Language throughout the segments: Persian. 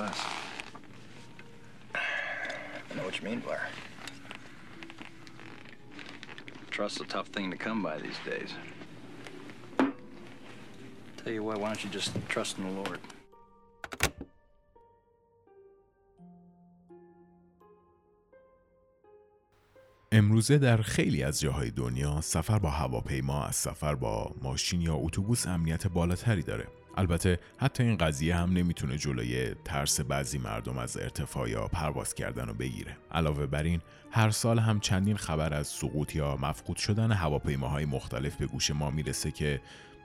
Russ. I know what you mean, Blair. Trust's a tough thing to come by these days. Tell you what, why don't you just trust in the Lord? امروزه در خیلی از جاهای دنیا سفر با هواپیما از سفر با ماشین یا اتوبوس امنیت بالاتری داره البته حتی این قضیه هم نمی‌تونه جلوی ترس بعضی مردم از ارتفاع یا پرواز کردن رو بگیره. علاوه بر این هر سال هم چندین خبر از سقوط یا مفقود شدن هواپیماهای مختلف به گوش ما می‌رسه که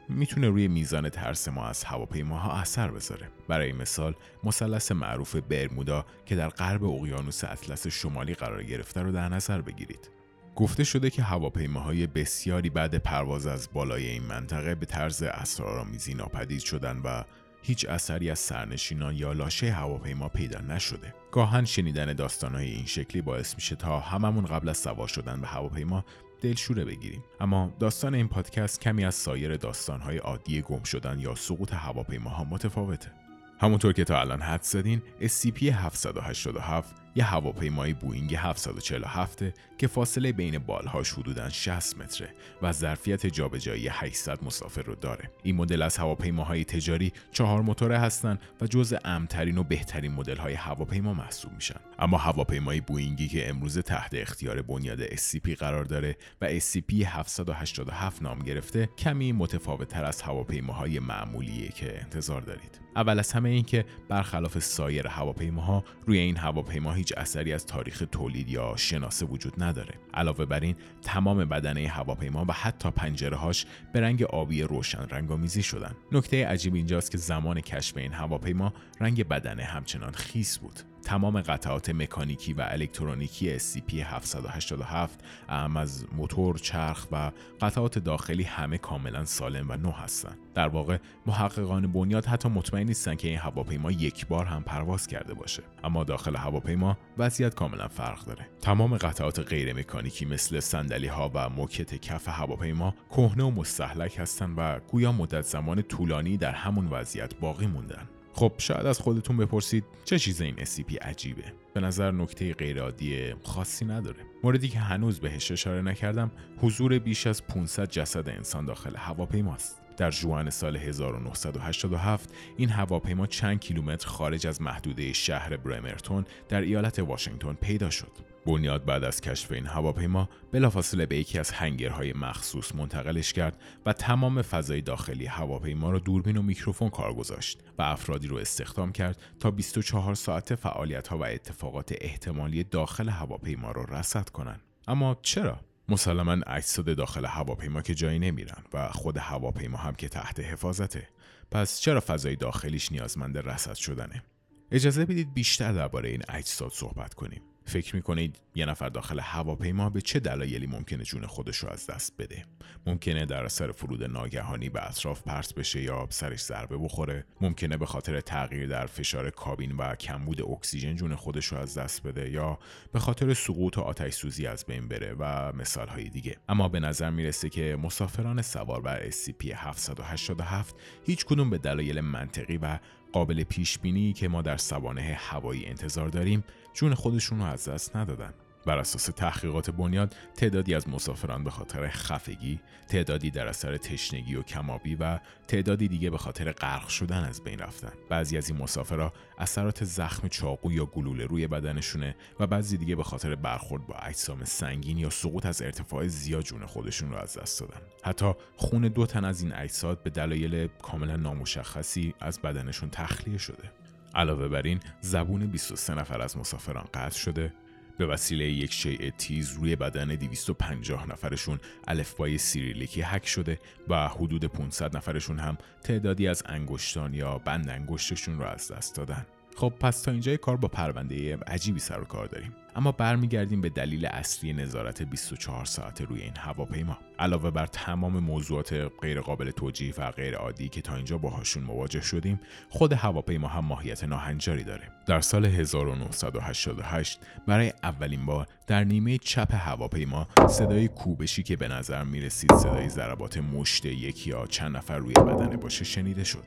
می‌تونه روی میزان ترس ما از هواپیماها اثر بذاره. برای مثال مثلث معروف برمودا که در غرب اقیانوس اطلس شمالی قرار گرفته رو در نظر بگیرید. گفته شده که هواپیماهای بسیاری بعد پرواز از بالای این منطقه به طرز اسرارآمیزی ناپدید شدن و هیچ اثری از سرنشینان یا لاشه هواپیما پیدا نشده. گاهن شنیدن داستانهای این شکلی باعث میشه تا هممون قبل از سوار شدن به هواپیما دلشوره بگیریم اما داستان این پادکست کمی از سایر داستانهای عادی گم شدن یا سقوط هواپیماها متفاوته همونطور که تا الان حد زدین SCP 787 یه هواپیمای بوینگ 747 که فاصله بین بالهاش حدوداً 60 متره و ظرفیت جابجایی 800 مسافر رو داره. این مدل از هواپیماهای تجاری چهار موتوره هستند و جزء امترین و بهترین مدل‌های هواپیما محسوب میشن. اما هواپیمای بوینگی که امروز تحت اختیار بنیاد SCP قرار داره و SCP 787 نام گرفته کمی متفاوت تر از هواپیماهای معمولیه که انتظار دارید. اول از همه این که برخلاف سایر هواپیماها روی این هواپیما هیچ اثری از تاریخ تولید یا شناسه وجود نداره. علاوه بر این تمام بدنه هواپیما و حتی پنجره هاش به رنگ آبی روشن رنگامیزی شدن. نکته عجیب اینجاست که زمان کشف این هواپیما رنگ بدنه همچنان خیس بود. تمام قطعات مکانیکی و الکترونیکی SCP-787 اهم از موتور، چرخ و قطعات داخلی همه کاملا سالم و نو هستند. در واقع محققان بنیاد حتی مطمئن نیستند که این هواپیما یک بار هم پرواز کرده باشه. اما داخل هواپیما وضعیت کاملا فرق داره. تمام قطعات غیر مکانیکی مثل صندلی ها و موکت کف هواپیما کهنه و مستحلک هستند و گویا مدت زمان طولانی در همون وضعیت باقی موندن. خب شاید از خودتون بپرسید چه چیز این SCP عجیبه؟ به نظر نکته غیرعادی خاصی نداره. موردی که هنوز بهش اشاره نکردم حضور بیش از 500 جسد انسان داخل هواپیماست. در جوان سال 1987 این هواپیما چند کیلومتر خارج از محدوده شهر برمرتون در ایالت واشنگتن پیدا شد. بنیاد بعد از کشف این هواپیما بلافاصله به یکی از هنگرهای مخصوص منتقلش کرد و تمام فضای داخلی هواپیما را دوربین و میکروفون کار گذاشت و افرادی رو استخدام کرد تا 24 ساعت فعالیت ها و اتفاقات احتمالی داخل هواپیما را رصد کنند. اما چرا؟ مسلما اجساد داخل هواپیما که جایی نمیرن و خود هواپیما هم که تحت حفاظته پس چرا فضای داخلیش نیازمند رصد شدنه اجازه بدید بیشتر درباره این اجساد صحبت کنیم فکر می‌کنید یه نفر داخل هواپیما به چه دلایلی ممکنه جون خودش رو از دست بده؟ ممکنه در اثر فرود ناگهانی به اطراف پرت بشه یا سرش ضربه بخوره؟ ممکنه به خاطر تغییر در فشار کابین و کمبود اکسیژن جون خودش رو از دست بده یا به خاطر سقوط و آتش سوزی از بین بره و مثال های دیگه. اما به نظر می‌رسه که مسافران سوار بر SCP 787 هیچ کدوم به دلایل منطقی و قابل پیش بینی که ما در سوانه هوایی انتظار داریم جون خودشون رو از دست ندادن. بر اساس تحقیقات بنیاد تعدادی از مسافران به خاطر خفگی، تعدادی در اثر تشنگی و کمابی و تعدادی دیگه به خاطر غرق شدن از بین رفتن. بعضی از این مسافرها اثرات زخم چاقو یا گلوله روی بدنشونه و بعضی دیگه به خاطر برخورد با اجسام سنگین یا سقوط از ارتفاع زیاد جون خودشون رو از دست دادن. حتی خون دو تن از این اجساد به دلایل کاملا نامشخصی از بدنشون تخلیه شده. علاوه بر این زبون 23 نفر از مسافران قطع شده به وسیله یک شیء تیز روی بدن 250 نفرشون الفبای سیریلیکی حک شده و حدود 500 نفرشون هم تعدادی از انگشتان یا بند انگشتشون رو از دست دادن. خب پس تا اینجای کار با پرونده عجیبی سر و کار داریم اما برمیگردیم به دلیل اصلی نظارت 24 ساعته روی این هواپیما. علاوه بر تمام موضوعات غیرقابل توجیه و غیر عادی که تا اینجا باهاشون مواجه شدیم خود هواپیما هم ماهیت ناهنجاری داره. در سال 1988 برای اولین بار در نیمه چپ هواپیما صدای کوبشی که به نظر می‌رسید صدای ضربات مشت یک یا چند نفر روی بدنه باشه شنیده شد.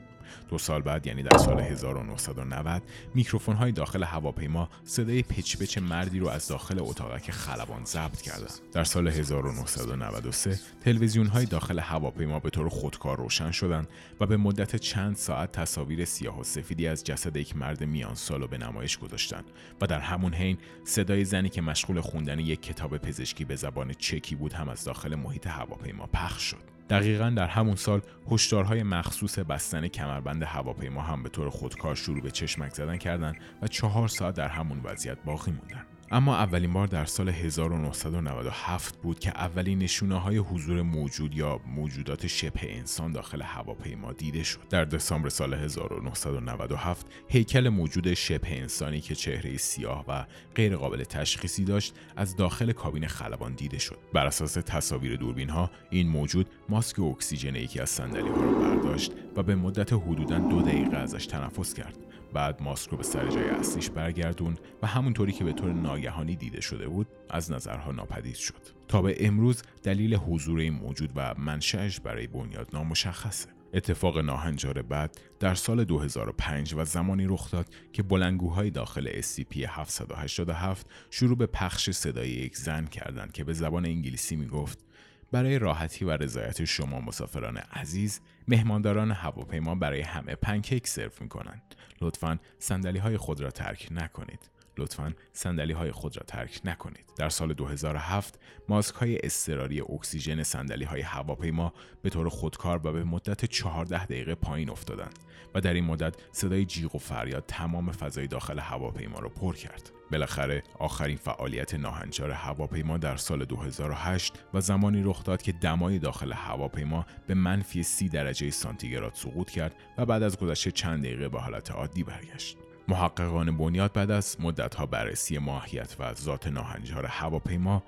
دو سال بعد یعنی در سال 1990 میکروفون های داخل هواپیما صدای پچ پچ مردی رو از داخل اتاقک خلبان ضبط کردند. در سال 1993 تلویزیون های داخل هواپیما به طور خودکار روشن شدند و به مدت چند ساعت تصاویر سیاه و سفیدی از جسد یک مرد میان سالو به نمایش گذاشتند و در همون حین صدای زنی که مشغول خوندن یک کتاب پزشکی به زبان چکی بود هم از داخل محیط هواپیما پخش شد. دقیقا در همون سال هشدارهای مخصوص بستن کمربند هواپیما هم به طور خودکار شروع به چشمک زدن کردند و چهار ساعت در همون وضعیت باقی موندن. اما اولین بار در سال 1997 بود که اولین نشونه های حضور موجود یا موجودات شبه انسان داخل هواپیما دیده شد. در دسامبر سال 1997 هیکل موجود شبه انسانی که چهره سیاه و غیر قابل تشخیصی داشت از داخل کابین خلبان دیده شد. بر اساس تصاویر دوربین ها این موجود ماسک اکسیژن یکی از صندلی ها را برداشت و به مدت حدوداً دو دقیقه ازش تنفس کرد. بعد ماسک رو به سر جای اصلیش برگردون و همونطوری که به طور ناگهانی دیده شده بود از نظرها ناپدید شد. تا به امروز دلیل حضور این موجود و منشأش برای بنیاد نامشخصه. اتفاق ناهنجار بعد در سال 2005 و زمانی رخ داد که بلنگوهای داخل SCP-787 شروع به پخش صدای یک زن کردند که به زبان انگلیسی می گفت برای راحتی و رضایت شما مسافران عزیز مهمانداران هواپیما برای همه پنکیک سرو می کنند لطفا صندلی های خود را ترک نکنید. لطفا صندلی های خود را ترک نکنید در سال 2007 ماسک های اضطراری اکسیژن صندلی های هواپیما به طور خودکار و به مدت 14 دقیقه پایین افتادند و در این مدت صدای جیغ و فریاد تمام فضای داخل هواپیما را پر کرد بالاخره آخرین فعالیت ناهنجار هواپیما در سال 2008 و زمانی رخ داد که دمای داخل هواپیما به منفی 30 درجه سانتیگراد سقوط کرد و بعد از گذشته چند دقیقه به حالت عادی برگشت. محققان بنیاد بعد از مدتها بررسی ماهیت و ذات ناهنجار هواپیما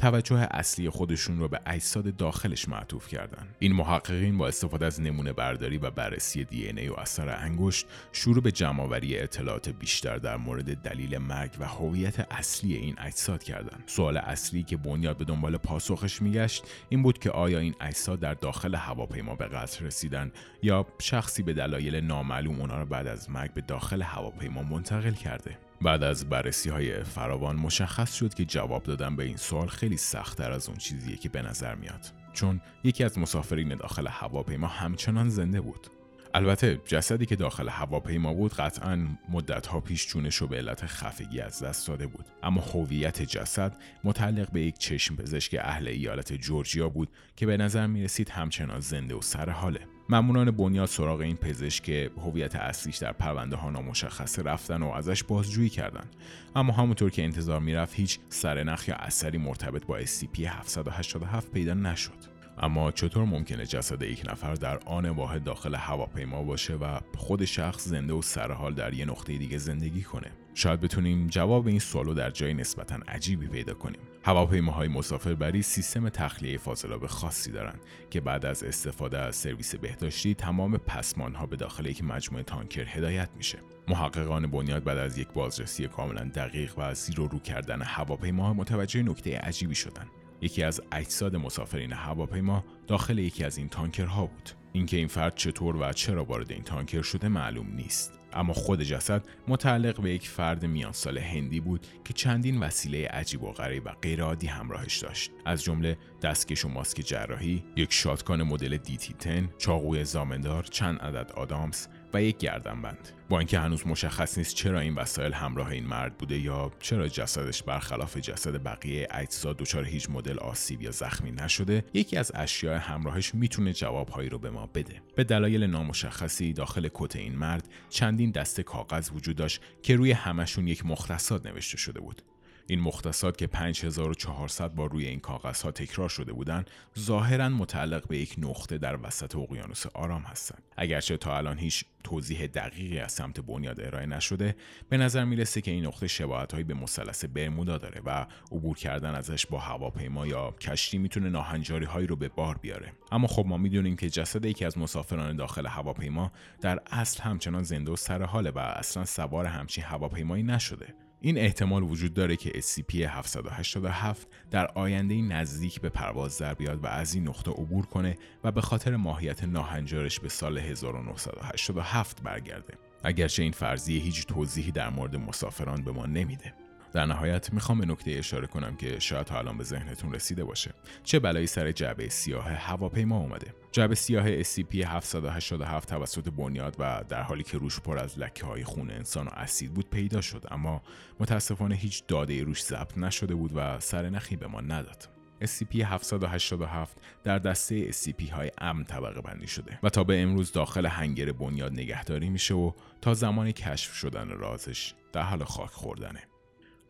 توجه اصلی خودشون رو به اجساد داخلش معطوف کردن. این محققین با استفاده از نمونه برداری و بررسی دی ای و اثر انگشت شروع به جمعآوری اطلاعات بیشتر در مورد دلیل مرگ و هویت اصلی این اجساد کردند. سوال اصلی که بنیاد به دنبال پاسخش میگشت این بود که آیا این اجساد در داخل هواپیما به قتل رسیدن یا شخصی به دلایل نامعلوم اونا رو بعد از مرگ به داخل هواپیما منتقل کرده؟ بعد از بررسی های فراوان مشخص شد که جواب دادن به این سوال خیلی سختتر از اون چیزیه که به نظر میاد. چون یکی از مسافرین داخل هواپیما همچنان زنده بود. البته جسدی که داخل هواپیما بود قطعا مدتها پیش جونش رو به علت خفگی از دست داده بود. اما هویت جسد متعلق به یک چشم پزشک اهل ایالت جورجیا بود که به نظر می رسید همچنان زنده و سر حاله ماموران بنیاد سراغ این پزشک که هویت اصلیش در پرونده ها نامشخصه رفتن و ازش بازجویی کردند اما همونطور که انتظار می‌رفت هیچ سرنخ یا اثری مرتبط با SCP 787 پیدا نشد. اما چطور ممکنه جسد یک نفر در آن واحد داخل هواپیما باشه و خود شخص زنده و سرحال در یه نقطه دیگه زندگی کنه؟ شاید بتونیم جواب این سوالو در جای نسبتا عجیبی پیدا کنیم. هواپیماهای مسافربری سیستم تخلیه فاضلاب خاصی دارند که بعد از استفاده از سرویس بهداشتی تمام پسمانها به داخل یک مجموعه تانکر هدایت میشه. محققان بنیاد بعد از یک بازرسی کاملا دقیق و زیر و رو کردن هواپیما متوجه نکته عجیبی شدند یکی از اجساد مسافرین هواپیما داخل یکی از این تانکرها بود. اینکه این فرد چطور و چرا وارد این تانکر شده معلوم نیست. اما خود جسد متعلق به یک فرد میان سال هندی بود که چندین وسیله عجیب و غریب و غیرعادی همراهش داشت. از جمله دستکش و ماسک جراحی یک شاتگان مدل دیتی 10 چاقوی زامندار چند عدد آدامس و یک گردنبند. با اینکه هنوز مشخص نیست چرا این وسایل همراه این مرد بوده یا چرا جسدش برخلاف جسد بقیه اجساد دچار هیچ مدل آسیب یا زخمی نشده یکی از اشیاء همراهش می‌تونه جوابهایی رو به ما بده. به دلایل نامشخصی داخل کت این مرد چندین دسته کاغذ وجود داشت که روی همشون یک مختصات نوشته شده بود. این مختصات که 5400 بار روی این کاغذ ها تکرار شده بودند ظاهرا متعلق به یک نقطه در وسط اقیانوس آرام هستند. اگرچه تا الان هیچ توضیح دقیقی از سمت بنیاد ارائه نشده به نظر می‌رسه که این نقطه شباهت به مثلث برمودا داره و عبور کردن ازش با هواپیما یا کشتی می‌تونه ناهنجاری هایی رو به بار بیاره. اما خب ما می‌دونیم که جسد یکی از مسافران داخل هواپیما در اصل همچنان زنده و سر حاله و اصلا سوار همچین هواپیمایی نشده. این احتمال وجود داره که SCP-787 در آینده نزدیک به پرواز در بیاد و از این نقطه عبور کنه و به خاطر ماهیت ناهنجارش به سال 1987 برگرده. اگرچه این فرضیه هیچ توضیحی در مورد مسافران به ما نمیده. در نهایت می‌خوام به نکته اشاره کنم که شاید تا الان به ذهنتون رسیده باشه. چه بلایی سر جعبه سیاه هواپیما اومده؟ جعبه سیاه SCP 787 توسط بنیاد و در حالی که روش پر از لکه های خون انسان و اسید بود پیدا شد اما متاسفانه هیچ داده روش ضبط نشده بود و سر نخی به ما نداد. SCP 787 در دسته SCP های امن طبقه بندی شده و تا به امروز داخل هنگر بنیاد نگهداری میشه و تا زمان کشف شدن رازش در حال خاک خوردنه.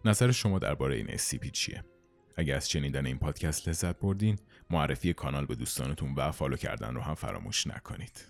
نظر شما درباره این SCP چیه؟ اگر از شنیدن این پادکست لذت بردین معرفی کانال به دوستانتون و فالو کردن رو هم فراموش نکنید